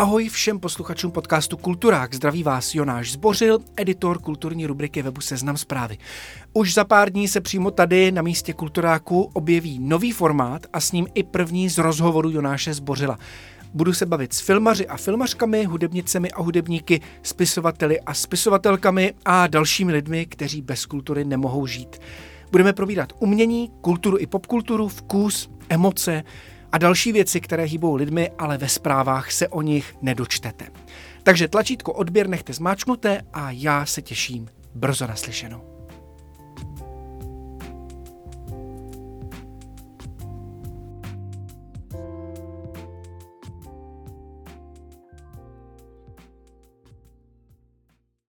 Ahoj všem posluchačům podcastu Kulturák. Zdraví vás Jonáš Zbořil, editor kulturní rubriky webu Seznam zprávy. Už za pár dní se přímo tady na místě Kulturáku objeví nový formát a s ním i první z rozhovoru Jonáše Zbořila. Budu se bavit s filmaři a filmařkami, hudebnicemi a hudebníky, spisovateli a spisovatelkami a dalšími lidmi, kteří bez kultury nemohou žít. Budeme probírat umění, kulturu i popkulturu, vkus, emoce, a další věci, které hýbou lidmi, ale ve zprávách se o nich nedočtete. Takže tlačítko odběr nechte zmáčknuté a já se těším brzo naslyšenou.